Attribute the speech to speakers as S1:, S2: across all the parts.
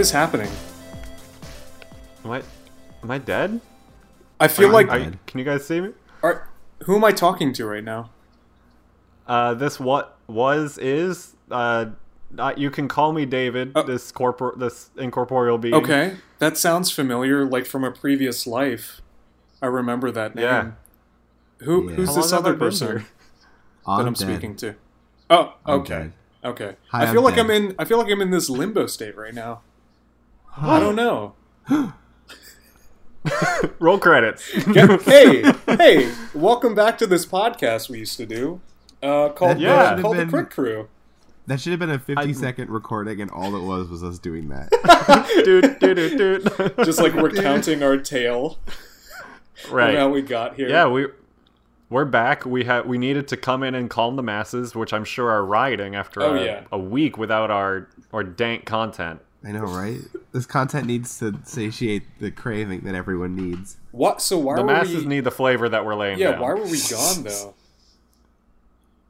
S1: What is happening?
S2: Am I, am I dead?
S1: I feel
S3: I'm
S1: like.
S3: dead.
S2: I, can you guys see me?
S1: Are, who am I talking to right now?
S2: Uh, this what was is uh, uh, you can call me David.
S1: Oh.
S2: This corpor this incorporeal being.
S1: Okay, that sounds familiar, like from a previous life. I remember that name.
S2: Yeah.
S1: Who,
S3: Yeah.
S1: who's
S2: How
S1: this
S2: long have I
S1: other person that
S3: I'm,
S1: I'm
S3: dead.
S1: speaking to? Oh, okay, okay.
S3: Hi,
S1: I feel
S3: I'm
S1: like I'm in. I feel like I'm in this limbo state right now. I don't know.
S2: Roll credits.
S1: Hey, hey! Welcome back to this podcast we used to do, uh, called
S2: Yeah.
S1: uh, called the Crit Crew.
S3: That should have been a 50
S2: I-
S3: second recording, and all it was was us doing that.
S2: dude, dude, dude, dude.
S1: Just like recounting our tale
S2: right.
S1: how we got here.
S2: Yeah, we we're back. We had we needed to come in and calm the masses, which I'm sure are rioting after
S1: Oh,
S2: a,
S1: yeah.
S2: a week without our our dank content.
S3: I know, right? This content needs to satiate the craving that everyone needs.
S1: What? So why
S2: The
S1: were
S2: masses
S1: we?
S2: need the flavor that we're laying
S1: yeah.
S2: down.
S1: Why were we gone though?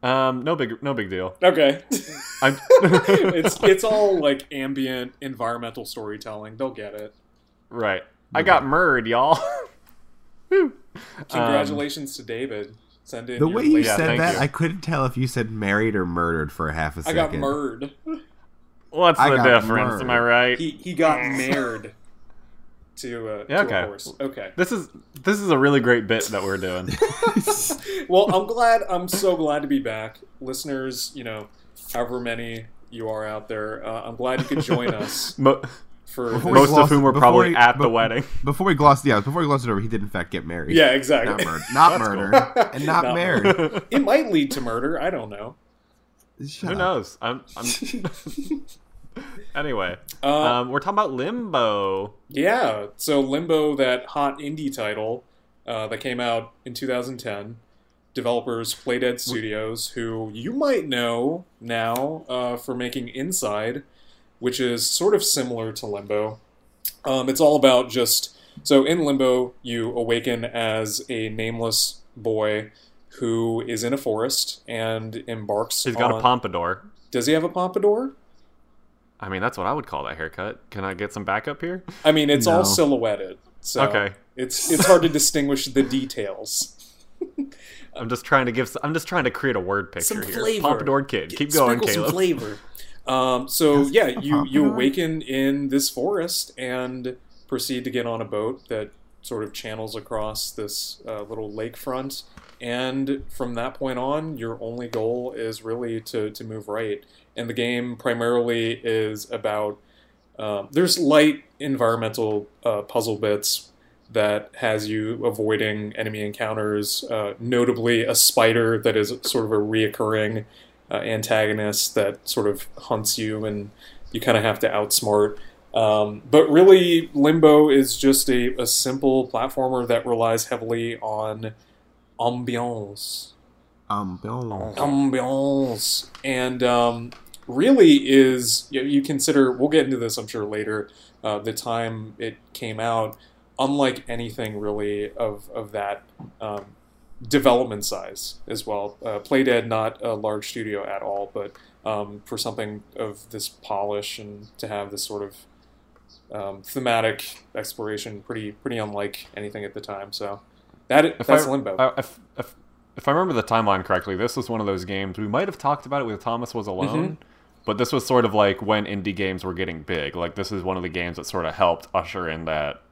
S2: Um, no big no big deal.
S1: Okay.
S2: I'm
S1: it's it's all like ambient environmental storytelling. They'll get it.
S2: right. I got murdered, y'all. Woo.
S1: Congratulations to David. Send in
S3: The
S1: your
S3: way you
S1: late-
S2: Yeah,
S3: said that,
S2: you.
S3: I couldn't tell if you said married or murdered for a half a second.
S1: I got murdered.
S2: What's
S3: I
S2: the
S3: got
S2: difference? Am I right?
S1: He he got married to uh,
S2: Yeah,
S1: to
S2: okay.
S1: a horse. Okay.
S2: This is this is a really great bit that we're doing.
S1: Well, I'm glad. I'm so glad to be back, listeners. You know, however many you are out there, uh, I'm glad you could join us
S2: Mo-
S1: for.
S2: Most
S3: gloss-
S2: of whom were probably
S3: he-
S2: at the
S3: be-
S2: wedding.
S3: Before we glossed, yeah, before we glossed it over, he did in fact get married.
S1: Yeah, exactly.
S3: Not, murdered, not
S2: That's
S3: murdered, and not
S1: Not
S3: married.
S1: it might lead to murder. I don't know.
S3: Shut
S2: Who
S3: up.
S2: knows? I'm. I'm... anyway,
S1: Uh,
S2: um, we're talking about Limbo.
S1: Yeah, so Limbo, that hot indie title uh, that came out in 2010, developers Playdead Studios, who you might know now uh, for making Inside, which is sort of similar to Limbo. Um, it's all about just so in Limbo, you awaken as a nameless boy who is in a forest and embarks.
S2: He's got
S1: on,
S2: a pompadour.
S1: Does he have a pompadour?
S2: I mean, that's what I would call that haircut. Can I get some backup here?
S1: I mean, it's all silhouetted, so
S2: Okay.
S1: it's it's hard to distinguish the details.
S2: I'm just trying to give. I'm just trying to create a word picture
S1: Some
S2: here.
S1: flavor.
S2: Pompadour kid. Keep going,
S1: Sprinkle some
S2: Caleb.
S1: flavor. Um, so
S3: Just
S1: yeah,
S3: a
S1: you you awaken in this forest and proceed to get on a boat that sort of channels across this uh, little lakefront. And from that point on, your only goal is really to to move right. And the game primarily is about um, there's light environmental uh, puzzle bits that has you avoiding enemy encounters, uh, notably a spider that is sort of a reoccurring uh, antagonist that sort of hunts you and you kind of have to outsmart. Um, but really, Limbo is just a, a simple platformer that relies heavily on ambiance.
S3: Bill.
S1: ambiance. And um, really is you, you consider we'll get into this i'm sure later uh, the time it came out. Unlike anything really of, of that um, development size as well. Uh, playdead not a large studio at all but um, for something of this polish and to have this sort of um, thematic exploration pretty pretty unlike anything at the time so that
S2: If
S1: that's
S2: I,
S1: limbo
S2: I- if, if, if I remember the timeline correctly, this was one of those games we might have talked about it with Thomas was alone,
S1: Mm-hmm.
S2: but this was sort of like when indie games were getting big. Like this is one of the games that sort of helped usher in that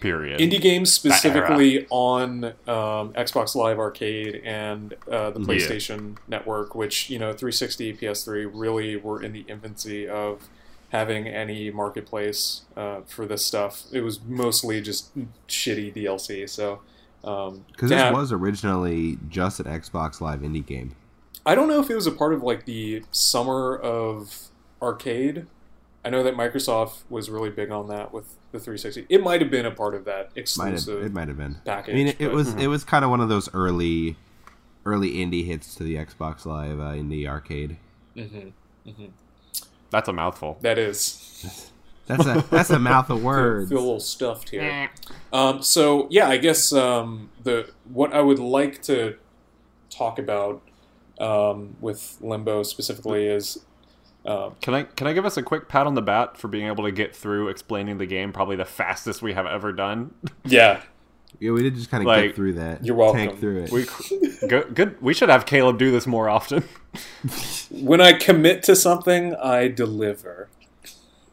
S2: period.
S1: indie games specifically on um, Xbox Live Arcade and uh, the
S2: Yeah.
S1: PlayStation Network, which you know 360, PS3 really were in the infancy of having any marketplace uh, for this stuff. It was mostly just shitty DLC. So
S3: Because
S1: to
S3: this
S1: have-
S3: was originally just an Xbox Live indie game.
S1: I don't know if it was a part of like the summer of arcade. I know that Microsoft was really big on that with the 360. It might have been a part of that
S3: Might have,
S1: exclusive
S3: it might have been.
S1: package.
S3: I mean, it, it
S1: but-
S3: was it was kind of one of those early, early indie hits to the Xbox Live uh, indie arcade.
S1: Mhm, mhm.
S2: That's a mouthful.
S1: That is.
S3: That's a that's a mouth of
S1: feel,
S3: words.
S1: feel a little stuffed here. Um, so yeah, I guess um, the what I would like to talk about um, with Limbo specifically is Um,
S2: Can I can I give us a quick pat on the back for being able to get through explaining the game probably the fastest we have ever done?
S1: yeah,
S3: Yeah, we did just kind of
S2: Like,
S3: get through that.
S1: you're welcome.
S3: Tank through it.
S2: We good, good. We should have Caleb do this more often.
S1: when I commit to something, I deliver.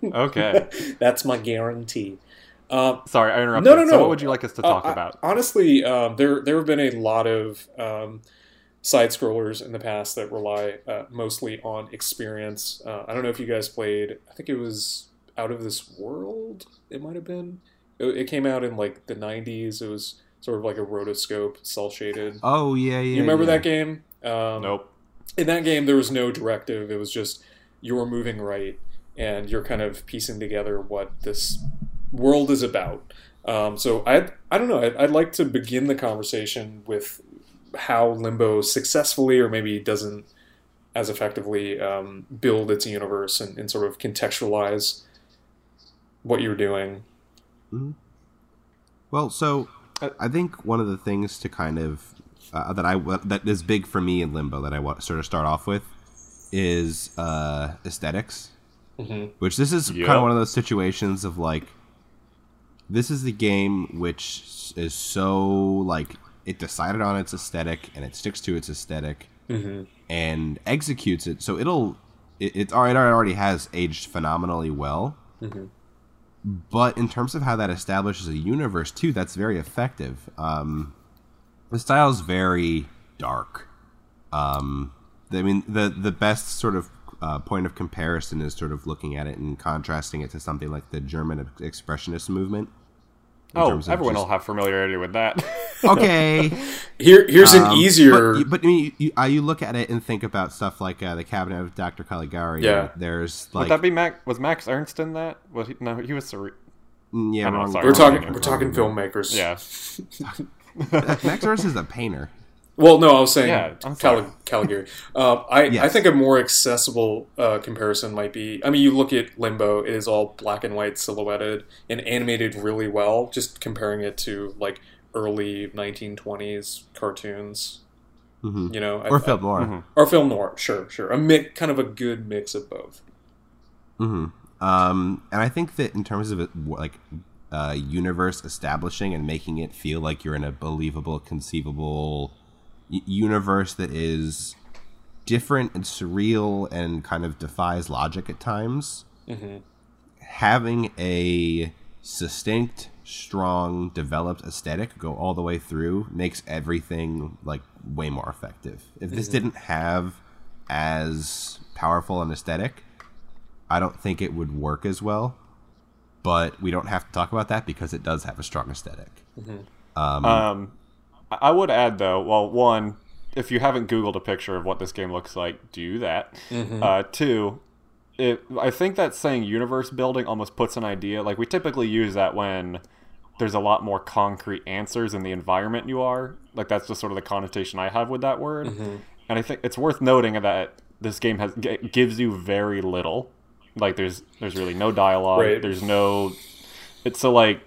S2: Okay.
S1: That's my guarantee. Uh,
S2: Sorry, I interrupted.
S1: No, no,
S2: So
S1: no.
S2: what would you like us to talk
S1: Uh, I-
S2: about?
S1: honestly, um, there there have been a lot of um, side scrollers in the past that rely uh, mostly on experience. Uh, I don't know if you guys played. I think it was Out of This World. It might have been. It, it came out in like the '90s. It was sort of like a rotoscope, cell shaded.
S3: oh yeah, yeah.
S1: you remember
S3: yeah.
S1: that game? Um,
S2: Nope.
S1: in that game there was no directive it was just you were moving right and you're kind of piecing together what this world is about. Um, so I, I don't know I'd, I'd like to begin the conversation with how limbo successfully or maybe doesn't as effectively um, build its universe and, and sort of contextualize what you're doing.
S3: Well, so I think one of the things to kind of uh, that I that is big for me in Limbo that I want sort of start off with is uh, esthetics
S1: hmm
S3: Which this is
S2: Yep.
S3: kind of one of those situations of like, this is the game which is so like it decided on its aesthetic and it sticks to its aesthetic
S1: hmm
S3: and executes it. So it'll it, it already it already has aged phenomenally well.
S1: Mhm.
S3: But in terms of how that establishes a universe too, that's very effective. Um, the style is very dark. Um, I mean, the the best sort of uh, point of comparison is sort of looking at it and contrasting it to something like the German expressionist movement. in
S2: Oh,
S3: terms of
S2: everyone
S3: just-
S2: will have familiarity with that.
S3: Okay,
S1: Here, here's an
S3: Um,
S1: easier
S3: But, but I mean, you, you, uh, you look at it and think about stuff like uh, the Cabinet of Dr. Caligari.
S1: Yeah.
S3: There's
S2: Would
S3: like
S2: that be Max? Was Max Ernst in that? Was he? No, he was. Cere-
S3: Mm, yeah,
S2: I know, sorry,
S1: we're
S3: wrong
S1: talking we're talking filmmakers
S2: yeah.
S3: Max Ernst is a painter.
S1: Well, no, I was saying
S2: Yeah, I'm
S1: Cali-
S2: sorry.
S1: Caligari. Uh, I, I think a more accessible uh, comparison might be. I mean, you look at Limbo; it is all black and white silhouetted and animated really well. Just comparing it to like early 1920s cartoons,
S3: hmm
S1: you know,
S3: Or
S1: I-
S3: film noir.
S2: Mhm.
S1: or film noir. Sure, sure, a mix, kind of a good mix of both.
S3: hmm Um, and I think that in terms of it, like uh, universe establishing and making it feel like you're in a believable, conceivable y- universe that is different and surreal and kind of defies logic at times,
S1: hmm
S3: having a succinct, strong, developed aesthetic go all the way through makes everything like way more effective. If this didn't have as powerful an aesthetic, I don't think it would work as well. But we don't have to talk about that because it does have a strong aesthetic. Um,
S2: Um, I I would add though. Well, one, if you haven't Googled a picture of what this game looks like, do that. Uh, two, it, I think that saying universe building almost puts an idea. Like we typically use that when there's a lot more concrete answers in the environment you are. Like that's just sort of the connotation I have with that word. And I think it's worth noting that this game has g- gives you very little. Like there's there's really no dialogue.
S1: Right.
S2: There's no. It's so like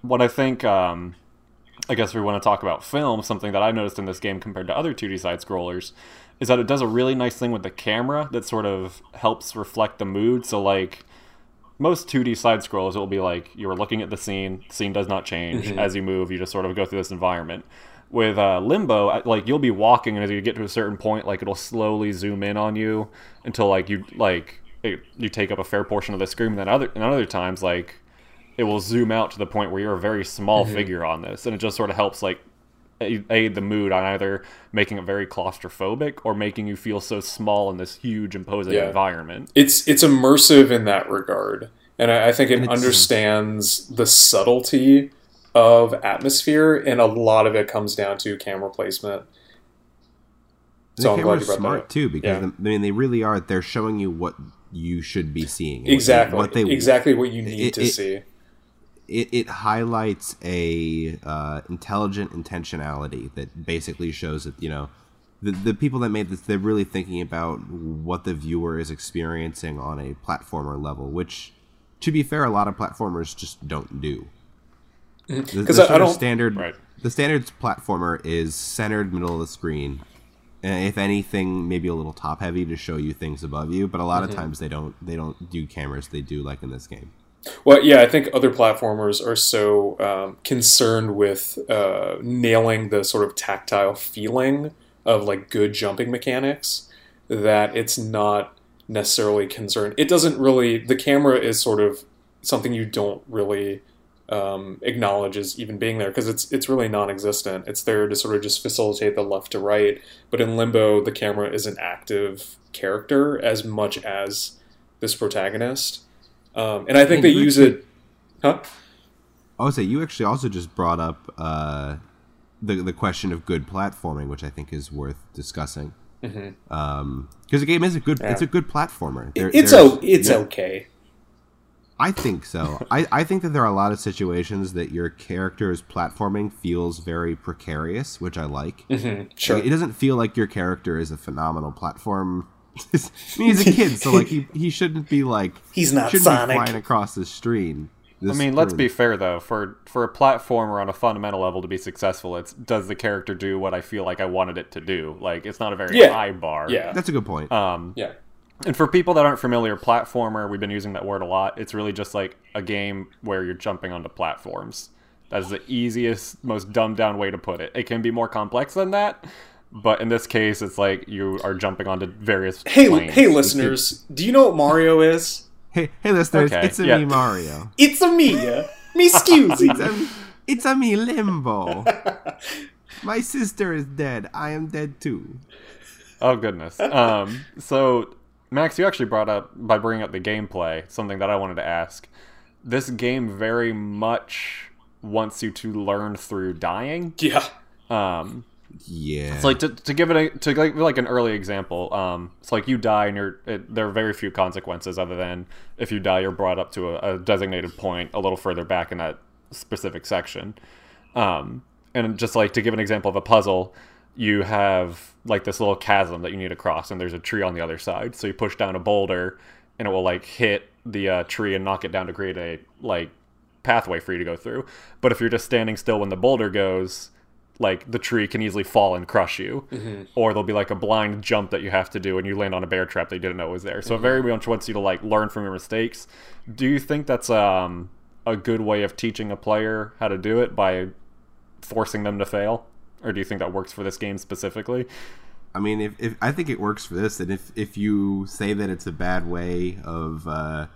S2: what I think. Um, I guess if we want to talk about film, something that I've noticed in this game compared to other 2D side scrollers is that it does a really nice thing with the camera that sort of helps reflect the mood. So like most 2D side scrollers, it will be like you are looking at the scene, the scene does not change as you move. You just sort of go through this environment. With uh, Limbo, like you'll be walking, and as you get to a certain point, like it'll slowly zoom in on you until like you like it, you take up a fair portion of the screen. And then other and other times, like it will zoom out to the point where you're a very small mm-hmm. figure on this, and it just sort of helps like aid the mood on either making it very claustrophobic or making you feel so small in this huge imposing
S1: Yeah.
S2: environment.
S1: It's it's immersive in that regard, and I, I think it
S3: it's-
S1: understands the subtlety of atmosphere, and a lot of it comes down to camera placement.
S3: the
S1: So I'm
S3: camera's
S1: you that
S3: smart too because
S1: Yeah.
S3: the, I mean they really are. They're showing you what you should be seeing. and what they-
S1: Exactly,
S3: What they
S1: exactly what you need
S3: it-
S1: to
S3: it-
S1: see.
S3: It, it highlights a uh, intelligent intentionality that basically shows that you know the, the people that made this they're really thinking about what the viewer is experiencing on a platformer level which to be fair a lot of platformers just don't do the, the
S1: 'Cause I- I don't-
S3: standard
S2: Right.
S3: the standard platformer is centered middle of the screen And if anything, maybe a little top heavy to show you things above you. But a lot of times they don't they don't do cameras. They do like in this game.
S1: Well, yeah, I think other platformers are so um, concerned with uh, nailing the sort of tactile feeling of like good jumping mechanics that it's not necessarily concerned. It doesn't really. The camera is sort of something you don't really um, acknowledge as even being there because it's it's really non-existent. It's there to sort of just facilitate the left to right. But in Limbo, the camera is an active character as much as this protagonist. Um, and I think
S3: And
S1: they use
S3: actually-
S1: it. Huh?
S3: I would say you actually also just brought up uh, the the question of good platforming, which I think is worth discussing. Because the game is a good it's a good platformer. There-
S1: It's o- it's
S3: yeah,
S1: okay.
S3: I think so. I, I think that there are a lot of situations that your character's platforming feels very precarious, which I like.
S1: Sure.
S3: Like, it doesn't feel like your character is a phenomenal platform. I mean, he's a kid, so like he, he shouldn't be like
S1: He's not
S3: shouldn't
S1: Sonic.
S3: be flying across the stream.
S2: I mean, let's be fair though. For for a platformer on a fundamental level to be successful, it's does the character do what I feel like I wanted it to do? Like it's not a very
S1: Yeah.
S2: high bar.
S1: Yeah.
S3: That's a good point.
S2: Um,
S1: Yeah.
S2: and for people that aren't familiar, platformer, we've been using that word a lot. It's really just like a game where you're jumping onto platforms. That is the easiest, most dumbed down way to put it. It can be more complex than that, but in this case, it's like you are jumping onto various.
S1: Hey,
S2: planes.
S1: hey, listeners, do you know what Mario is?
S3: hey, hey, listeners,
S2: okay,
S3: it's a
S2: yeah.
S3: me Mario.
S1: It's a me, me scusi.
S3: It's a, it's a me Limbo. My sister is dead. I am dead too.
S2: Oh goodness. Um, so Max, you actually brought up by bringing up the gameplay something that I wanted to ask. This game very much wants you to learn through dying.
S1: Yeah.
S2: Um,
S3: Yeah.
S2: it's like to, to give it a to like, like an early example. Um, it's like you die and you're it, there are very few consequences other than if you die, you're brought up to a, a designated point a little further back in that specific section. Um, and just like to give an example of a puzzle, you have like this little chasm that you need to cross, and there's a tree on the other side. So you push down a boulder, and it will like hit the uh, tree and knock it down to create a like pathway for you to go through. But if you're just standing still when the boulder goes, like the tree can easily fall and crush you, or there'll be like a blind jump that you have to do, and you land on a bear trap that you didn't know was there. So it very much wants you to like learn from your mistakes. Do you think that's um, a good way of teaching a player how to do it by forcing them to fail, or do you think that works for this game specifically?
S3: I mean, if, if I think it works for this, and if if you say that it's a bad way of uh,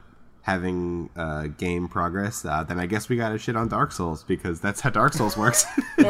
S3: having uh, game progress, uh, then I guess we got to shit on Dark Souls because that's how Dark Souls works.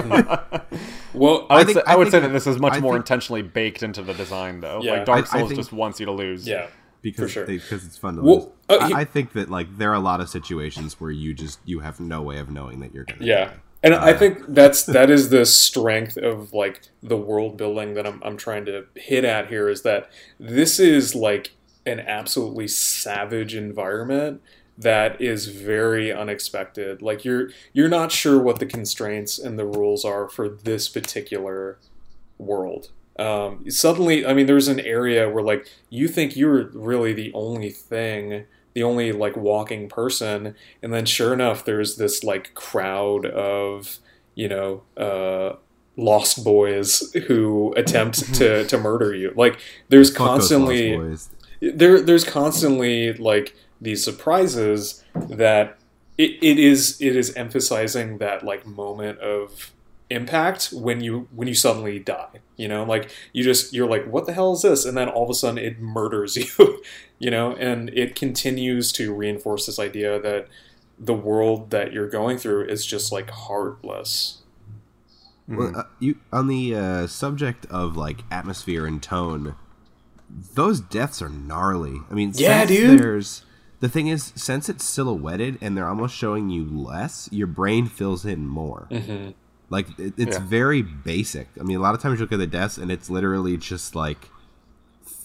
S1: Well,
S2: I would,
S3: think-
S2: say,
S3: I
S2: I would
S3: think
S2: say that this is much
S3: I
S2: more
S3: think-
S2: intentionally baked into the design, though.
S1: Yeah.
S2: like Dark
S3: I- I
S2: Souls
S3: think-
S2: just wants you to lose.
S1: yeah.
S3: because
S1: sure.
S3: because it's fun to
S1: Well,
S3: lose.
S1: uh, he-
S3: I, I think that like there are a lot of situations where you just you have no way of knowing that you're gonna.
S1: Yeah.
S3: die.
S1: And I think that's that is the strength of like the world building that I'm I'm trying to hit at here is that this is like an absolutely savage environment that is very unexpected. Like you're you're not sure what the constraints and the rules are for this particular world. Um, suddenly, I mean, there's an area where like you think you're really the only thing, the only like walking person, and then sure enough, there's this like crowd of you know uh, lost boys who attempt to to murder you. Like there's
S3: Fuck
S1: constantly. There there's constantly like these surprises that it, it is it is emphasizing that like moment of impact when you when you suddenly die you know? Like you just you're like what the hell is this? And then all of a sudden it murders you you know? And it continues to reinforce this idea that the world that you're going through is just like heartless.
S3: Well, uh, you on the uh, subject of like atmosphere and tone, those deaths are gnarly. I mean,
S1: Yeah, dude.
S3: There's the thing is, since it's silhouetted and they're almost showing you less, your brain fills in more.
S1: mm-hmm.
S3: Like it, it's
S2: Yeah.
S3: very basic. I mean, a lot of times you look at the deaths and it's literally just like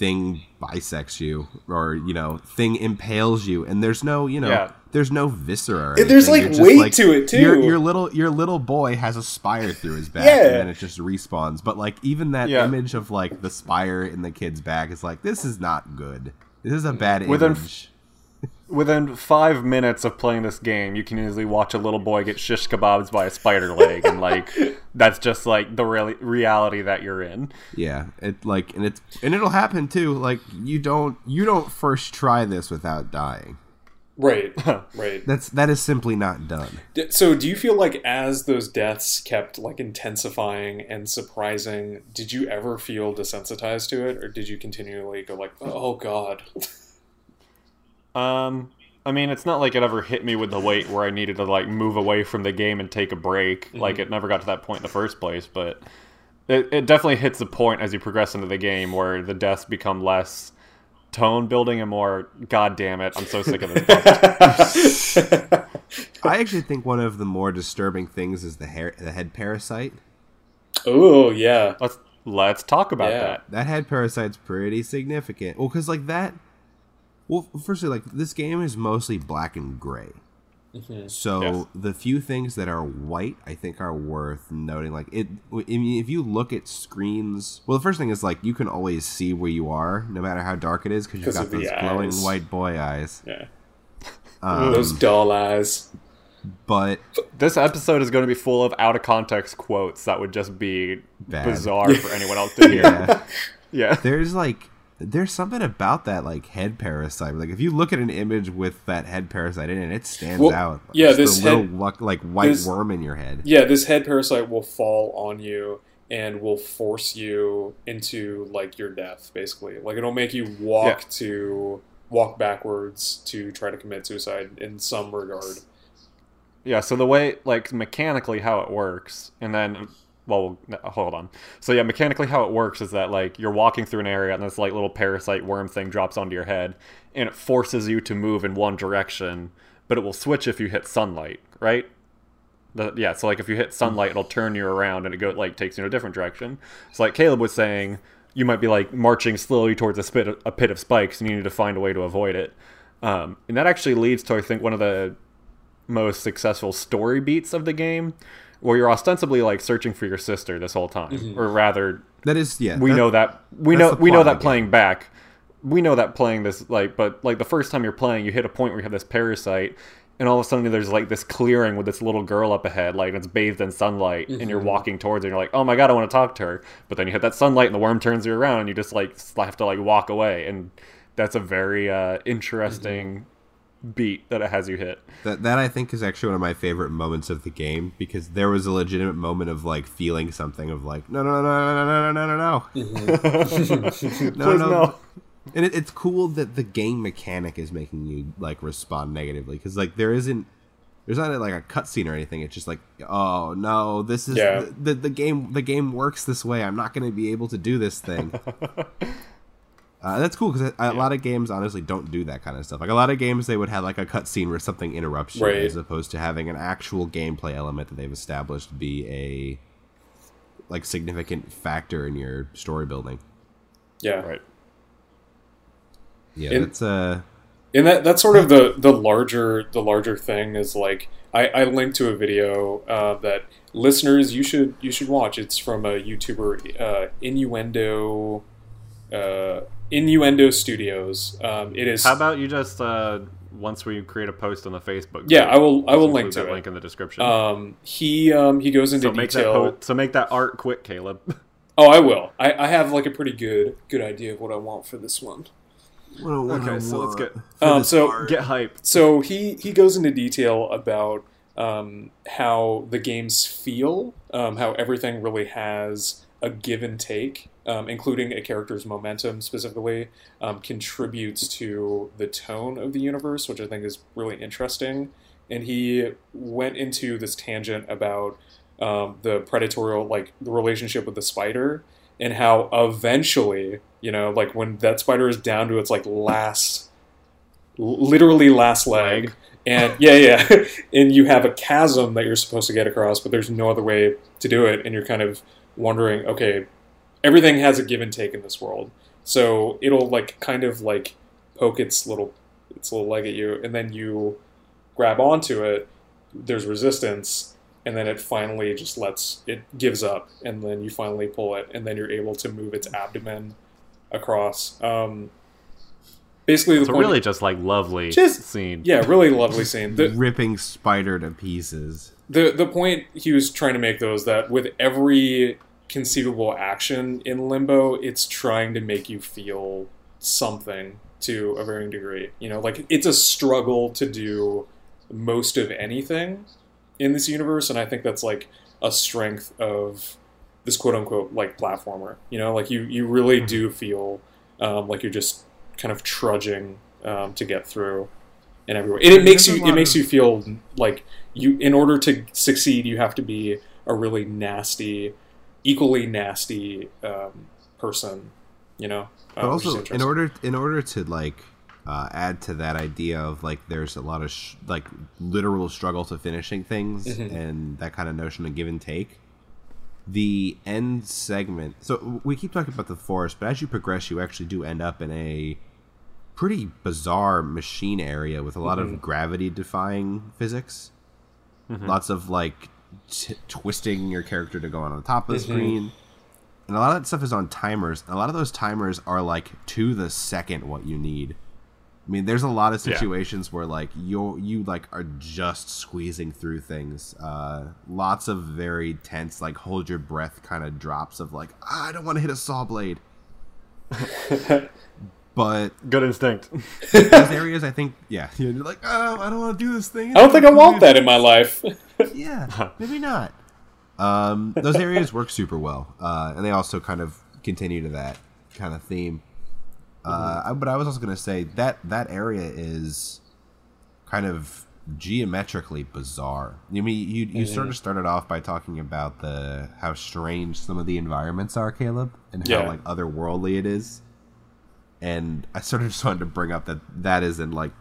S3: thing bisects you or you know thing impales you and there's no you know
S2: Yeah.
S3: there's no viscera or
S1: there's, like,
S3: You're just,
S1: weight to it, too.
S3: your, your little your little boy has a spire through his back
S1: Yeah.
S3: and then it just respawns but like even that
S2: Yeah.
S3: image of like the spire in the kid's back is like this is not good this is a mm. bad
S2: Within-
S3: image
S2: within five minutes of playing this game, you can easily watch a little boy get shish kebabs by a spider leg, and like that's just like the real reality that you're in.
S3: Yeah, it like and it's and it'll happen too. Like you don't you don't first try this without dying.
S1: Right, right.
S3: That's that is simply not done.
S1: So, do you feel like as those deaths kept like intensifying and surprising, did you ever feel desensitized to it, or did you continually go like, "Oh God"?
S2: Um, I mean, it's not like it ever hit me with the weight where I needed to like move away from the game and take a break. Like it never got to that point in the first place, but it, it definitely hits the point as you progress into the game where the deaths become less tone building and more. God damn it! I'm so sick of this.
S3: I actually think one of the more disturbing things is the hair the head parasite.
S1: oh yeah,
S2: let's let's talk about
S1: Yeah.
S2: that.
S3: That head parasite's pretty significant. Well, because like that. Well, firstly, like this game is mostly black and gray. So
S2: Yes.
S3: the few things that are white, I think, are worth noting. Like it, I mean, if you look at screens, well, the first thing is like you can always see where you are, no matter how dark it is, because you've got
S1: of the
S3: those glowing
S1: eyes.
S3: white boy eyes.
S1: yeah.
S3: Um,
S1: Those doll eyes.
S3: but
S2: This episode is going to be full of out of context quotes that would just be
S3: Bad.
S2: bizarre for anyone else to hear.
S3: yeah,
S2: yeah.
S3: there's like there's something about that like head parasite. Like if you look at an image with that head parasite in it, it stands
S1: Well,
S3: out.
S1: yeah,
S3: Just
S1: this
S3: the little
S1: head-
S3: luck- like white
S1: this-
S3: worm in your head.
S1: Yeah, this head parasite will fall on you and will force you into like your death, basically. Like it'll make you walk
S2: Yeah.
S1: to walk backwards to try to commit suicide in some regard.
S2: Yeah, so the way, like, mechanically how it works, and then, well, hold on. So, yeah, mechanically how it works is that, like, you're walking through an area and this, like, little parasite worm thing drops onto your head, and it forces you to move in one direction, but it will switch if you hit sunlight, right? The, yeah, so, like, if you hit sunlight, it'll turn you around and it, go, like, takes you in a different direction. So, like Caleb was saying, you might be, like, marching slowly towards a, spit, a pit of spikes, and you need to find a way to avoid it. Um, and that actually leads to, I think, one of the most successful story beats of the game where you're ostensibly like searching for your sister this whole time. Mm-hmm. Or rather
S3: That is yeah.
S2: we
S3: that-
S2: know that we know we know that
S3: of the
S2: playing back we know that playing this like but like the first time you're playing you hit a point where you have this parasite and all of a sudden there's like this clearing with this little girl up ahead like it's bathed in sunlight and you're mm-hmm. walking towards her and you're like oh my god i want to talk to her. But then you hit that sunlight and the worm turns you around and you just like have to like walk away and that's a very uh, interesting mm-hmm. Beat that it has you hit.
S3: That that I think is actually one of my favorite moments of the game because there was a legitimate moment of like feeling something of like no no no no no no no no no no. Mm-hmm. No
S2: Please
S3: no
S2: no.
S3: and it, it's cool that the game mechanic is making you like respond negatively because like there isn't there's not like a cutscene or anything. It's just like oh no this is
S1: Yeah.
S3: the, the the game the game works this way. I'm not going to be able to do this thing Uh, that's cool because a, a lot of games honestly don't do that kind of stuff. Like a lot of games, they would have like a cutscene where something interrupts you,
S1: Right.
S3: as opposed to having an actual gameplay element that they've established be a like significant factor in your story building.
S1: Yeah.
S2: right
S3: Yeah,
S1: And-
S3: that's uh,
S1: and that that's sort of the the larger the larger thing is like I, I linked to a video uh, that listeners you should you should watch. It's from a YouTuber uh, Innuendo uh, Innuendo Studios. Um, it is
S2: How about you just uh, once we create a post on the Facebook?
S1: yeah. I will I will link to
S2: that
S1: it.
S2: link in the description.
S1: Um, he um, he goes into
S2: so make that
S1: detail.
S2: po- so make that art quick, Caleb.
S1: oh, I will. I, I have like a pretty good good idea of what I want for this one.
S2: okay, so let's get
S1: Um, so
S2: get hype.
S1: so he he goes into detail about um, how the games feel, um, how everything really has a give and take, um, including a character's momentum specifically, um, contributes to the tone of the universe, which I think is really interesting. And he went into this tangent about um, the predatorial, like the relationship with the spider, and how eventually, you know, like when that spider is down to its like last, literally last leg,
S2: Leg.
S1: and yeah, yeah, and you have a chasm that you're supposed to get across, but there's no other way to do it, and you're kind of wondering, okay, everything has a give and take in this world, so it'll like kind of like poke its little its little leg at you, and then you grab onto it. There's resistance, and then it finally just lets it gives up, and then you finally pull it, and then you're able to move its abdomen across. Um, basically the
S2: It's a
S1: point.
S2: really just like lovely
S1: Just-
S2: scene.
S1: yeah, really lovely scene. The,
S3: ripping spider to pieces.
S1: the the point he was trying to make though is that with every conceivable action in limbo it's trying to make you feel something to a varying degree. You know like it's a struggle to do most of anything in this universe and i think that's like a strength of this quote unquote like platformer. You know like you you really do feel um, like you're just kind of trudging um, to get through in every way. And it makes you it makes you feel like you in order to succeed you have to be a really nasty equally nasty um, person you know
S3: But
S1: Uh,
S3: also, in order in order to like uh, add to that idea of like there's a lot of sh- like literal struggle to finishing things
S1: Mhm.
S3: and that kind of notion of give and take. The end segment. So we keep talking about the forest, but as you progress, you actually do end up in a pretty bizarre machine area with a lot
S1: Mhm.
S3: of gravity defying physics. Lots of like t- twisting your character to go on the top of the
S1: Mhm.
S3: screen. And a lot of that stuff is on timers. And a lot of those timers are like to the second what you need. I mean, there's a lot of
S2: Yeah.
S3: situations where like you you like are just squeezing through things. Uh, lots of very tense, like hold your breath kind of drops of like ah, I don't want to hit a saw blade. but
S2: Good instinct.
S3: those areas, I think, yeah, you're like oh, I don't want to do this thing.
S1: i don't think i want that in my life
S3: yeah, maybe not. Um, those areas work super well, uh, and they also kind of continue to that kind of theme. Uh, I- but I was also going to say that that area is kind of geometrically bizarre. You mean you you sort of started off by talking about the how strange some of the environments are, Caleb, and how
S1: Yeah.
S3: like otherworldly it is. And I sort of just wanted to bring up that that is in like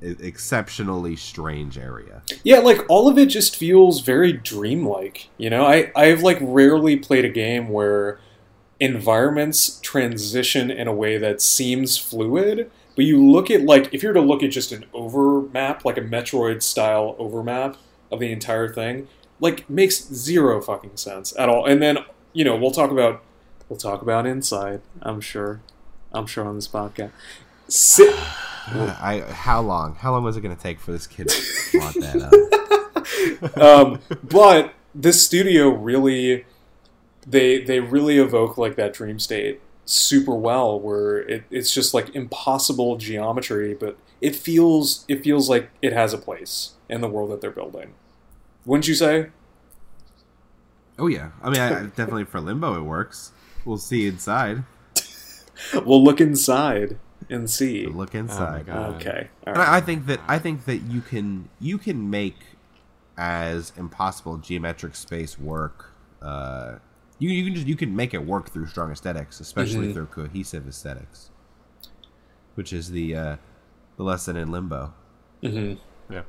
S3: exceptionally strange area.
S1: Yeah, like all of it just feels very dreamlike. You know, I I've like rarely played a game where environments transition in a way that seems fluid, but you look at like if you were to look at just an overmap, like a Metroid style overmap of the entire thing, like makes zero fucking sense at all. And then, you know, we'll talk about we'll talk about inside, I'm sure. I'm sure on this podcast. Sit
S3: I how long? How long was it going to take for this kid to want that up?
S1: um, but this studio really they they really evoke like that dream state super well where it, it's just like impossible geometry but it feels it feels like it has a place in the world that they're building wouldn't you say
S3: Oh yeah, I mean, I- definitely for Limbo it works. We'll see inside.
S1: we'll look inside and see
S3: Look inside.
S2: God.
S1: okay all
S3: And. I, I think that I think that you can you can make as impossible geometric space work. Uh, you you can just you can make it work through strong aesthetics, especially
S1: Mhm.
S3: through cohesive aesthetics, which is the uh, the lesson in Limbo.
S1: Mhm.
S2: Yeah.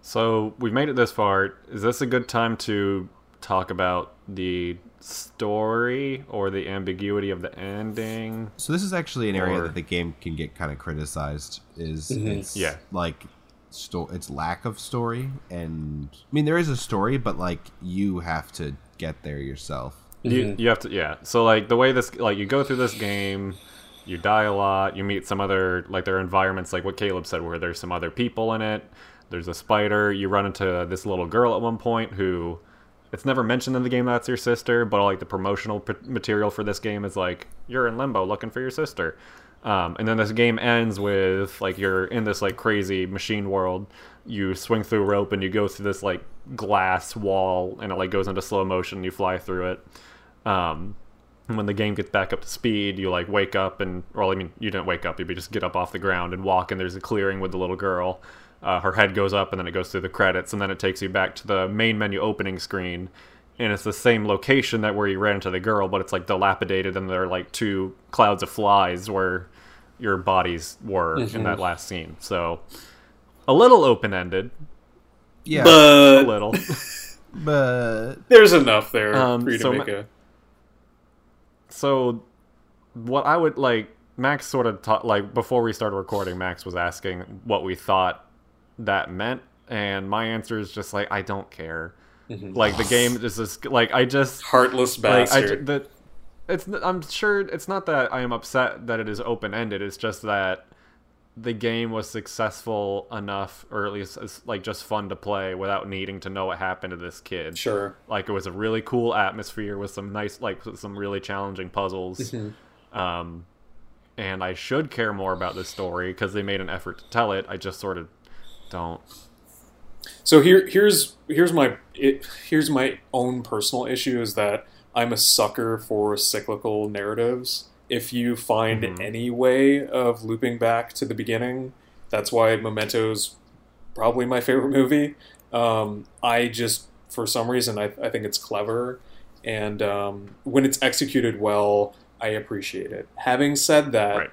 S2: So we've made it this far. Is this a good time to talk about the story or the ambiguity of the ending?
S3: So this is actually an area
S2: Or-
S3: that the game can get kind of criticized. Is
S1: Mhm.
S3: it's
S2: Yeah.
S3: like sto- its lack of story, and I mean there is a story, but like you have to get there yourself.
S2: You, you have to yeah. So like the way this like you go through this game, you die a lot. You meet some other like there are environments like what Caleb said where there's some other people in it. There's a spider. You run into this little girl at one point who it's never mentioned in the game that's your sister, but like the promotional p- material for this game is like you're in limbo looking for your sister. Um, and then this game ends with like you're in this like crazy machine world. You swing through a rope and you go through this like glass wall, and it like goes into slow motion. You fly through it. Um, and when the game gets back up to speed, you like wake up and, well, I mean, you didn't wake up. You just get up off the ground and walk, and there's a clearing with the little girl. Uh, her head goes up, and then it goes through the credits, and then it takes you back to the main menu opening screen, and it's the same location that where you ran into the girl, but it's like dilapidated, and there are like two clouds of flies where your bodies were in that last scene. So a little open ended,
S3: Yeah,
S2: a
S1: but
S2: little.
S3: but
S1: there's enough there
S2: Um,
S1: for you to
S2: so
S1: make
S2: ma-
S1: a
S2: So, what I would like, Max sort of ta- like before we started recording, Max was asking what we thought that meant, and my answer is just like I don't care. Like the game is just like I just
S1: heartless
S2: like I
S1: bastard
S2: that it's I'm sure it's not that I am upset that it is open ended. It's just that the game was successful enough, or at least it's like just fun to play without needing to know what happened to this kid.
S1: Sure.
S2: Like it was a really cool atmosphere with some nice, like some really challenging puzzles.
S1: Mm-hmm.
S2: Um, and I should care more about this story because they made an effort to tell it. I just sort of don't.
S1: So here, here's here's my it, here's my own personal issue is that I'm a sucker for cyclical narratives. If you find
S2: Mhm.
S1: any way of looping back to the beginning, that's why Memento's probably my favorite movie. Um, I just, for some reason, I, I think it's clever, and um, when it's executed well, I appreciate it. Having said that,
S2: Right.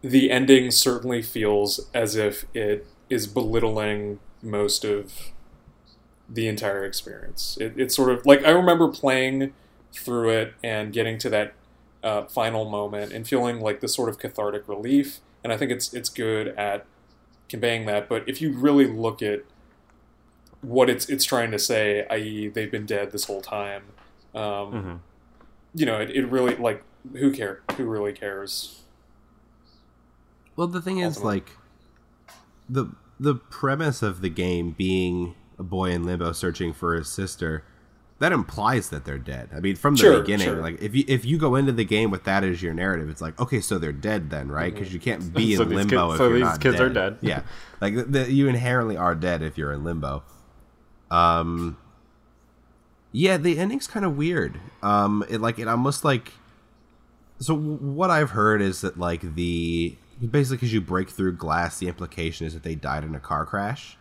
S1: the ending certainly feels as if it is belittling most of the entire experience. It, it's sort of like I remember playing through it and getting to that uh, final moment and feeling like this sort of cathartic relief. And I think it's it's good at conveying that. But if you really look at what it's it's trying to say, i.e., they've been dead this whole time, um,
S2: hmm
S1: you know, it, it really like who care? Who really cares?
S3: Well, the thing is, like the the premise of the game being a boy in limbo searching for his sister, that implies that they're dead. I mean, from the
S1: Sure,
S3: beginning,
S1: sure.
S3: like if you if you go into the game with that as your narrative, it's like okay, so they're dead then, right? Because you can't be
S2: So
S3: in limbo
S2: kids-
S3: if
S2: so
S3: you're
S2: these
S3: not
S2: kids
S3: dead.
S2: are dead.
S3: Yeah, like the, the, you inherently are dead if you're in limbo. Um. Yeah, the ending's kind of weird. Um, it like it almost like so what I've heard is that like the basically because you break through glass, the implication is that they died in a car crash.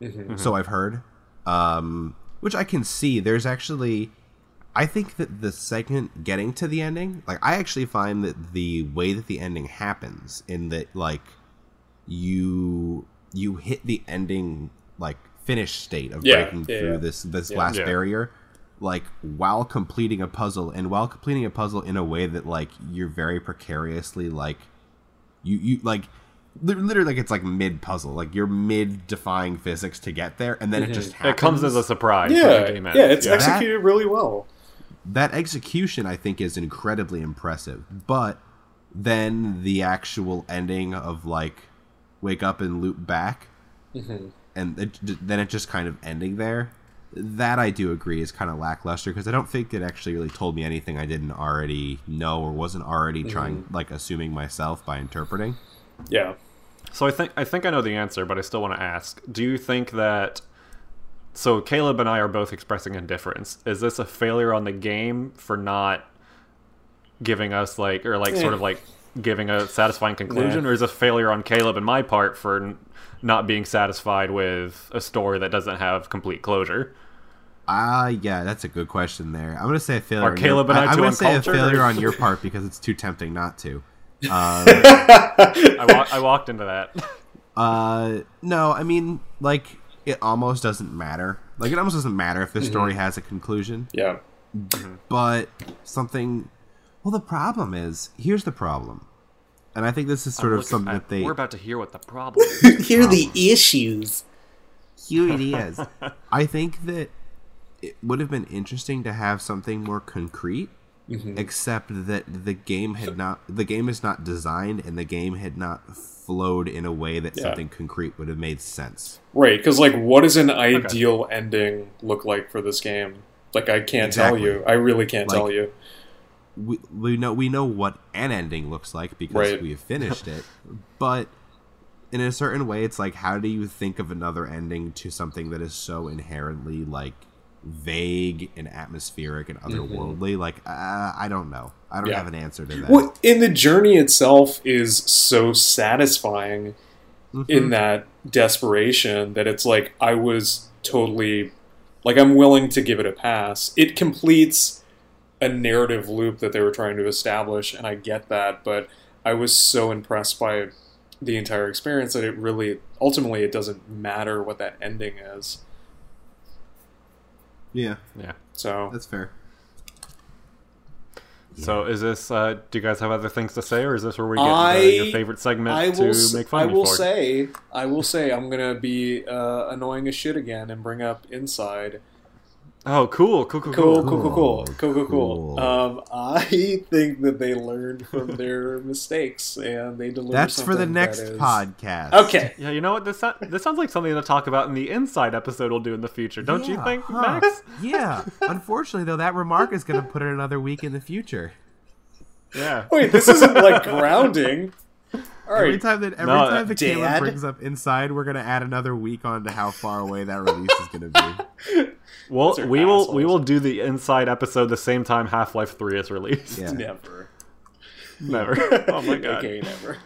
S1: Mhm.
S3: So I've heard, um, which I can see. There's actually, I think that the second getting to the ending, like I actually find that the way that the ending happens, in that like you you hit the ending like finished state of
S1: Yeah,
S3: breaking
S1: yeah,
S3: through
S1: yeah.
S3: this this
S1: Yeah.
S3: glass
S2: Yeah.
S3: barrier like while completing a puzzle and while completing a puzzle in a way that like you're very precariously like you you like literally like it's like mid puzzle like you're mid defying physics to get there and then it just happens.
S2: It comes as a surprise.
S1: Yeah,
S2: the game ends.
S1: yeah, it's
S2: yeah.
S1: executed really well.
S3: that execution i think is incredibly impressive but then the actual ending of like wake up and loop back mm-hmm. and it, then it just kind of ending there that i do agree is kind of lackluster because i don't think it actually really told me anything i didn't already know or wasn't already trying like assuming myself by interpreting
S1: Yeah.
S2: So I think I think I know the answer, but I still want to ask. Do you think that so Caleb and I are both expressing indifference. Is this a failure on the game for not giving us like or like sort
S1: Eh.
S2: of like giving a satisfying conclusion
S1: Nah.
S2: or is a failure on Caleb and my part for n- not being satisfied with a story that doesn't have complete closure?
S3: Ah, yeah, that's a good question there. I'm gonna say a failure.
S2: Are
S3: on
S2: Caleb
S3: your,
S2: and I
S3: I'm
S2: too
S3: gonna say a failure on your part because it's too tempting not to. Um,
S2: I, wa- I walked into that.
S3: uh, no, I mean, like it almost doesn't matter. Like it almost doesn't matter if the
S2: Mm-hmm.
S3: story has a conclusion,
S1: Yeah.
S3: but something. Well, the problem is here's the problem, and I think this is sort of
S2: Look,
S3: something
S2: I-
S3: that they.
S2: We're about to hear what the problem is.
S4: Here are the issues.
S3: Here it is. I think that it would have been interesting to have something more concrete, mm-hmm. except that the game had not. The game is not designed, and the game had not flowed in a way that
S1: Yeah.
S3: something concrete would have made sense.
S1: Right, because like, what does an ideal ending look like for this game? Like, I can't tell you. I really can't
S3: Like-
S1: tell you.
S3: We, we know we know what an ending looks like because
S1: Right.
S3: we have finished it, but in a certain way, it's like how do you think of another ending to something that is so inherently like vague and atmospheric and otherworldly? Like uh, I don't know. I don't
S1: Mm-hmm. Yeah.
S3: have an answer to that.
S1: Well, and the journey itself is so satisfying in that desperation that it's like I was totally like I'm willing to give it a pass. It completes a narrative loop that they were trying to establish, and I get that, but I was so impressed by the entire experience that it really ultimately it doesn't matter what that ending is.
S3: Yeah,
S2: yeah.
S1: So
S3: that's fair.
S2: So is this? Uh, do you guys have other things to say, or is this where we get
S1: I-
S2: uh, your favorite segment
S1: I
S2: to make fun of?
S1: I will say, I'm will. s-
S2: make fun
S1: I
S2: of me
S1: will
S2: for? Oh, cool, cool, cool,
S1: Cool,
S2: cool.
S1: cool, cool, cool,
S3: Cool,
S1: cool, cool, cool.
S3: cool.
S1: Um, I think that they learned from their mistakes and they delivered.
S3: That's for the next
S1: that is-
S3: podcast.
S1: Okay.
S2: Yeah, you know what? This this sounds like something to talk about in the inside episode we'll do in the future, don't you think,
S3: huh.
S2: Max?
S3: yeah. Unfortunately, though, that remark is going to put it another week in the future.
S2: Yeah.
S1: Wait, this isn't like grounding. All
S3: Every
S1: right.
S3: time that every
S2: No,
S3: time that Caleb brings up inside, we're going to add another week on to how far away that release is going to be.
S2: Well, we will we will do the inside episode the same time Half Life Three is released.
S3: Yeah.
S1: Never.
S2: Never. Oh my god.
S1: Okay, never.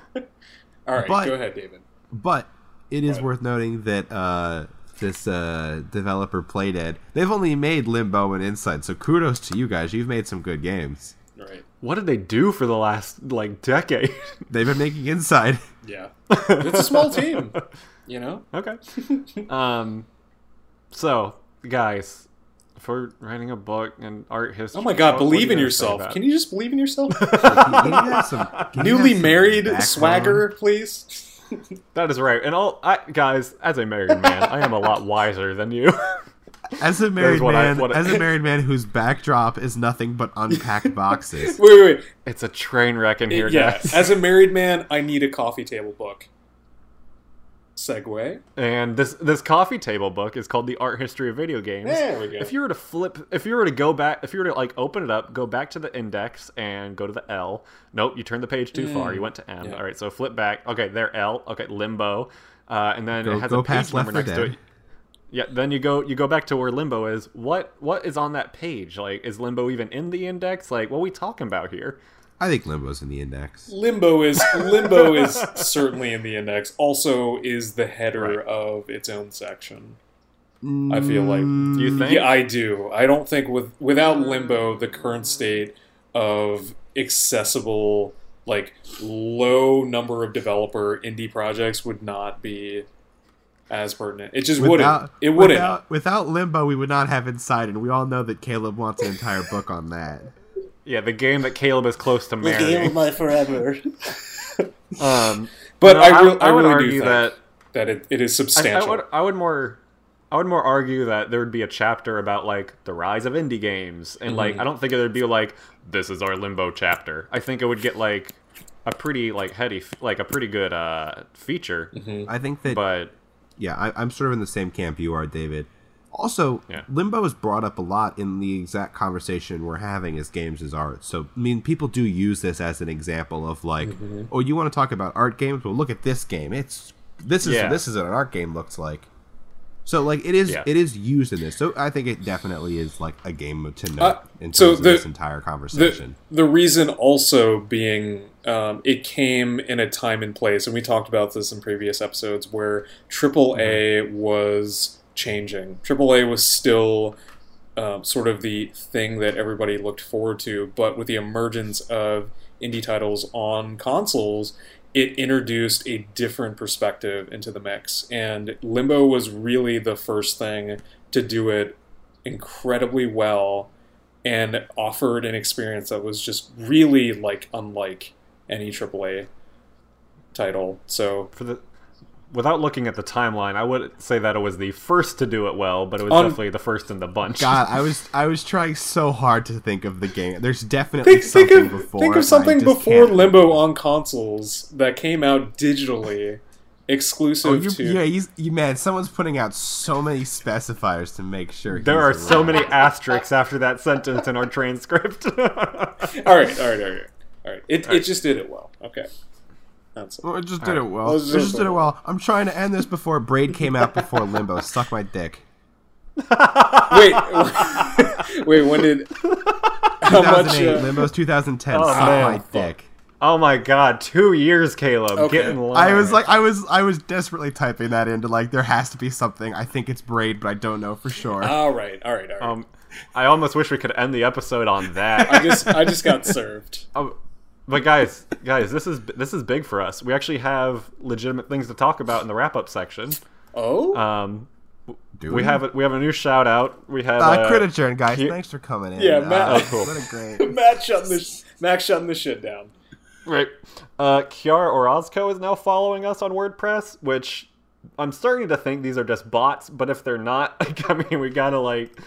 S1: All right,
S3: But-
S1: go ahead, David.
S3: But it is
S1: Right.
S3: worth noting that uh, this uh, developer Playdead, they've only made Limbo and Inside, so kudos to you guys. You've made some good games.
S1: All right.
S2: What did they do for the last like decade?
S3: They've been making Inside.
S1: Yeah. It's a small team. You know.
S2: okay. Um. So, guys, for writing a book and art history.
S1: Oh my God!
S2: what- what do
S1: Believe in yourself. Can you just believe in yourself?
S3: Can you have some- can you
S1: Newly married
S3: backbone?
S1: swagger, please.
S2: That is right. And all, I, guys, as a married man, I am a lot wiser than you.
S3: As a married
S2: what I-
S3: man,
S2: what I-
S3: as a married man whose backdrop is nothing but unpacked boxes.
S1: Wait, wait, wait.
S2: it's a train wreck in here,
S1: yeah.
S2: guys.
S1: As a married man, I need a coffee table book. Segue.
S2: And this this coffee table book is called The Art History of Video Games.
S1: There we go.
S2: If you were to flip, if you were to go back, if you were to like open it up, go back to the index and go to the L. Nope, you turned the page too far. You went to M.
S1: Mm. Yeah.
S2: All right, so flip back. Okay, there L. Okay, Limbo, uh, and then
S3: Go-
S2: it has
S3: go
S2: a page
S3: past
S2: number next
S3: 4
S2: to it. Yeah, then you go you go back to where Limbo is. What what is on that page? Like, is Limbo even in the index? Like, what are we talking about here?
S3: I think Limbo's in the index.
S1: Limbo is Limbo is certainly in the index. Also, is the header
S2: Right.
S1: of its own section. I feel like
S2: You think?
S1: Yeah, I do. I don't think with without Limbo, the current state of accessible, like low number of developer indie projects would not be as pertinent. It just wouldn't. It wouldn't.
S3: Without, without Limbo, we would not have Inside, and we all know that Caleb wants an entire book on that.
S2: Yeah, the game that Caleb is close to marrying.
S1: my forever.
S2: Um,
S1: But
S2: no,
S1: I, re- I,
S2: I would
S1: really
S2: argue
S1: do think
S2: that
S1: that, it, it is
S2: I,
S1: substantial.
S2: I would I would more I would more argue that there would be a chapter about like the rise of indie games and
S1: Mm-hmm.
S2: like I don't think it would be like this is our limbo chapter. I think it would get like a pretty like heady like a pretty good uh feature.
S1: Mm-hmm.
S3: I think that
S2: But
S3: yeah, I, I'm sort of in the same camp you are, David. Also,
S2: Yeah.
S3: Limbo is brought up a lot in the exact conversation we're having as games as art. So, I mean, people do use this as an example of like,
S1: Mm-hmm.
S3: oh, you want to talk about art games? Well, look at this game. It's this is
S2: Yeah.
S3: this is what an art game looks like. So, like, it is
S2: Yeah.
S3: it is used in this. So, I think it definitely is like a game to note
S1: Uh,
S3: in terms
S1: so
S3: of
S1: the-
S3: this entire
S1: the,
S3: conversation.
S1: the reason also being um, it came in a time and place, and we talked about this in previous episodes, where AAA was changing. AAA was still um, sort of the thing that everybody looked forward to, but with the emergence of indie titles on consoles, it introduced a different perspective into the mix. And Limbo was really the first thing to do it incredibly well and offered an experience that was just really like unlike any AAA title. So
S2: for the without looking at the timeline, I would say that it was the first to do it well, but it was
S1: On-
S2: definitely the first in the bunch.
S3: God, I was I was trying so hard to think of the game. There's definitely
S1: think, think
S3: something
S1: of
S3: before.
S1: think of something before
S3: can't
S1: Limbo
S3: think of it.
S1: on consoles that came out digitally, exclusive
S3: Oh,
S1: to.
S3: yeah, you, you man, someone's putting out so many specifiers to make sure.
S2: there
S3: he's
S2: are so many asterisks after that sentence in our transcript.
S1: all right, all right, all right, all right. It it just did it well. Okay, that's it.
S3: Well, it just did it well.
S1: Well,
S3: It
S1: it's
S3: just
S1: just-
S3: did it well. I'm trying to end this before Braid came out before Limbo. Suck my dick.
S1: Wait, wait. When did? How much?
S3: 2008,
S1: Uh,
S3: Limbo's 2010.
S2: Oh,
S3: Suck
S2: man.
S3: my dick.
S2: oh my god, two years, Caleb.
S1: Okay.
S2: Get in line.
S3: I was like, I was, I was desperately typing that into like, there has to be something. I think it's Braid, but I don't know for sure.
S1: all right, all right, all right.
S2: um, I almost wish we could end the episode on that.
S1: I just I just got served.
S2: Um, but guys, guys, this is this is big for us. We actually have legitimate things to talk about in the wrap up section.
S1: Oh,
S2: Um,
S3: Do
S2: we have a, we have a new shout out. We have
S3: uh,
S2: uh,
S3: Crititurn, guys.
S2: here-
S3: Thanks for coming in.
S1: Yeah, Matt-
S3: Uh,
S1: Oh,
S2: cool.
S3: What a great.
S1: Matt shutting the Max shutting the shit down.
S2: Right. Uh, Kiara Orozco is now following us on WordPress, which I'm starting to think these are just bots. But if they're not, I mean, we gotta like,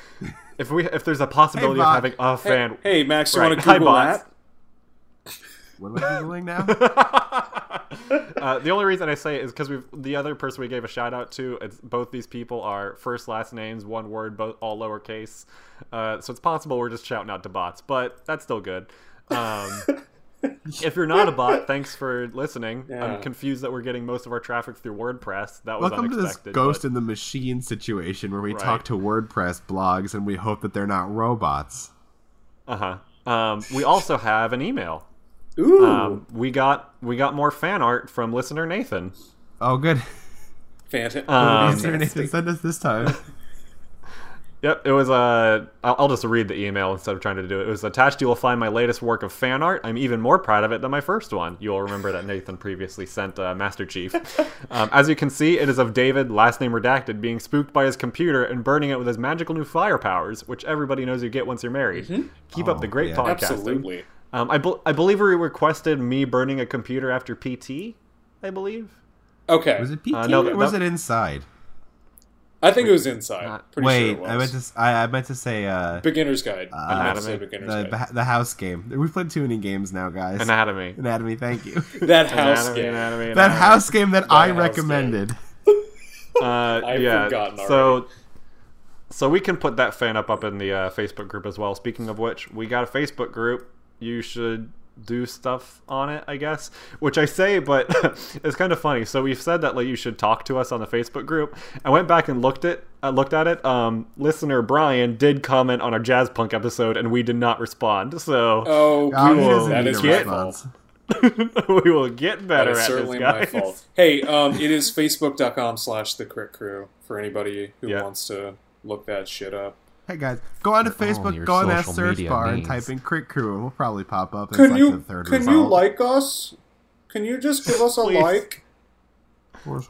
S2: if we if there's a possibility
S3: Hey,
S2: of having a fan,
S1: hey, Max, you
S2: Right.
S1: want to
S2: Hi,
S1: Google
S2: bots.
S1: that?
S3: What am I doing now?
S2: uh, the only reason I say it is because we've the other person we gave a shout out to. It's both these people are first last names, one word, both all lowercase. Uh, so it's possible we're just shouting out to bots, but that's still good. Um, if you're not a bot, thanks for listening.
S1: Yeah.
S2: I'm confused that we're getting most of our traffic through WordPress. That was
S3: Welcome to this ghost
S2: but-
S3: in the machine situation where we
S2: Right.
S3: talk to WordPress blogs and we hope that they're not robots.
S2: Uh huh. Um, we also have an email.
S1: Ooh.
S2: Um, we got we got more fan art from listener Nathan.
S3: Oh, good.
S1: Fantastic.
S2: Um,
S3: Answer Nathan send us this time.
S2: Yep, it was Uh, I'll, I'll just read the email instead of trying to do it. It was attached. You will find my latest work of fan art. I'm even more proud of it than my first one. You'll remember that Nathan previously sent uh, Master Chief. Um, as you can see, it is of David, last name redacted, being spooked by his computer and burning it with his magical new fire powers, which everybody knows you get once you're married. Keep up
S3: Oh,
S2: the great
S3: yeah.
S2: podcasting.
S1: Absolutely.
S2: Um, I, bel I believe he requested me burning a computer after PT. I believe.
S1: Okay.
S3: Was it PT
S2: Uh, no,
S3: or was
S2: no-
S3: it inside?
S1: I think it was inside.
S2: Not-
S1: Pretty
S3: Wait,
S1: sure it was.
S3: I meant to. s- I, I meant to say uh,
S1: Beginner's guide. I meant to say
S2: Anatomy.
S1: beginner's
S3: the,
S1: guide.
S3: the the house game. We've played too many games now, guys.
S2: Anatomy.
S3: Anatomy, thank you.
S1: That house
S2: Anatomy,
S1: game.
S2: anatomy,
S3: that house game that I recommended.
S2: Uh,
S1: I've
S2: yeah.
S1: forgotten
S2: So, so we can put that fan up up in the uh, Facebook group as well. Speaking of which, we got a Facebook group. You should do stuff on it, I guess. Which I say, but it's kind of funny. So we've said that like you should talk to us on the Facebook group. I went back and looked it. I looked at it. Um, listener Brian did comment on our Jazzpunk episode, and we did not respond. So
S1: Oh,
S3: he
S1: cool.
S3: doesn't
S1: that
S3: need
S1: is
S3: a
S1: my
S3: response.
S1: fault.
S2: we will get better
S1: That is
S2: at
S1: certainly
S2: this,
S1: my
S2: guys.
S1: fault. Hey, um, it is facebook.com slash the crit crew for anybody who
S2: Yeah.
S1: wants to look that shit up.
S3: Hey guys, go on to Facebook, go on that search
S4: media
S3: bar and type in Crit Crew, and we'll probably pop up. As
S1: Can
S3: like
S1: you
S3: the third
S1: can
S3: result.
S1: you like us? Can you just give us a like,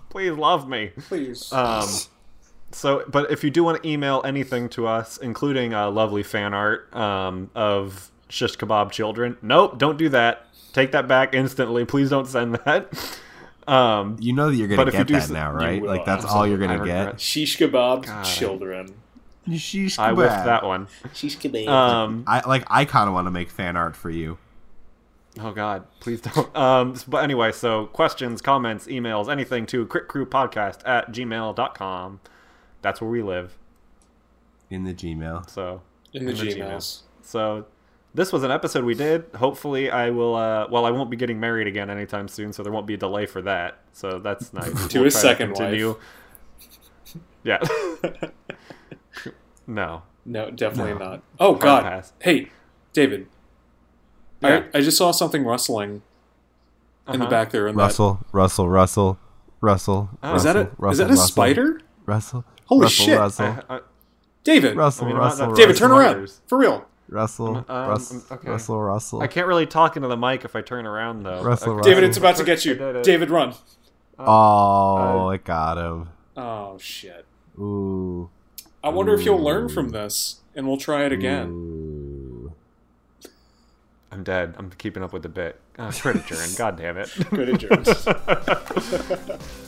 S2: Please love me.
S1: please?
S2: Um, so, but if you do want to email anything to us, including uh, lovely fan art um, of shish kebab children, nope, don't do that. Take that back instantly. Please don't send that. Um,
S3: You know that you're gonna
S2: if you
S3: get that
S2: s-
S3: now, right?
S1: will,
S3: Like that's all you're gonna get.
S1: Shish kebab
S2: God,
S1: children.
S3: Sheesh
S2: I whiffed that one.
S1: She's kebab.
S2: Um,
S3: I like. I kind of want to make fan art for you.
S2: oh God, please don't. Um, but anyway, so questions, comments, emails, anything to critcrewpodcast at gmail.com. That's where we live.
S3: in the Gmail.
S2: So
S1: in the
S2: in the
S1: Gmails.
S2: So this was an episode we did. Hopefully, I will. Uh, well, I won't be getting married again anytime soon, so there won't be a delay for that. So that's nice.
S1: To his second to wife.
S2: Yeah. no.
S1: No, definitely
S3: No.
S1: not. Oh
S2: Hard
S1: God!
S2: pass.
S1: Hey, David.
S2: Yeah.
S1: I, I just saw something rustling in the
S2: Uh-huh.
S1: back there. In
S3: Russell, Russell, Russell, Russell.
S2: Oh.
S1: that, is that a
S3: Russell,
S1: is that a
S3: Russell,
S1: spider?
S3: Russell.
S1: Holy
S3: Russell,
S1: shit.
S3: Russell,
S2: I, I,
S1: David,
S3: Russell,
S2: I mean,
S3: Russell,
S1: David,
S3: Russell,
S1: turn around for real.
S3: Russell,
S2: Um,
S3: Russell,
S2: okay.
S3: Russell, Russell.
S2: I can't really talk into the mic if I turn around though.
S3: Russell,
S2: Okay.
S3: Russell.
S1: David, it's about to get you. David, run.
S3: Oh, it got him.
S1: Oh shit!
S3: Ooh.
S1: I wonder if you'll learn from this, and we'll try it again.
S3: Ooh.
S2: I'm dead. I'm keeping up with the bit. Ah, oh, crit adjourn. God damn it.
S1: Good adjourned.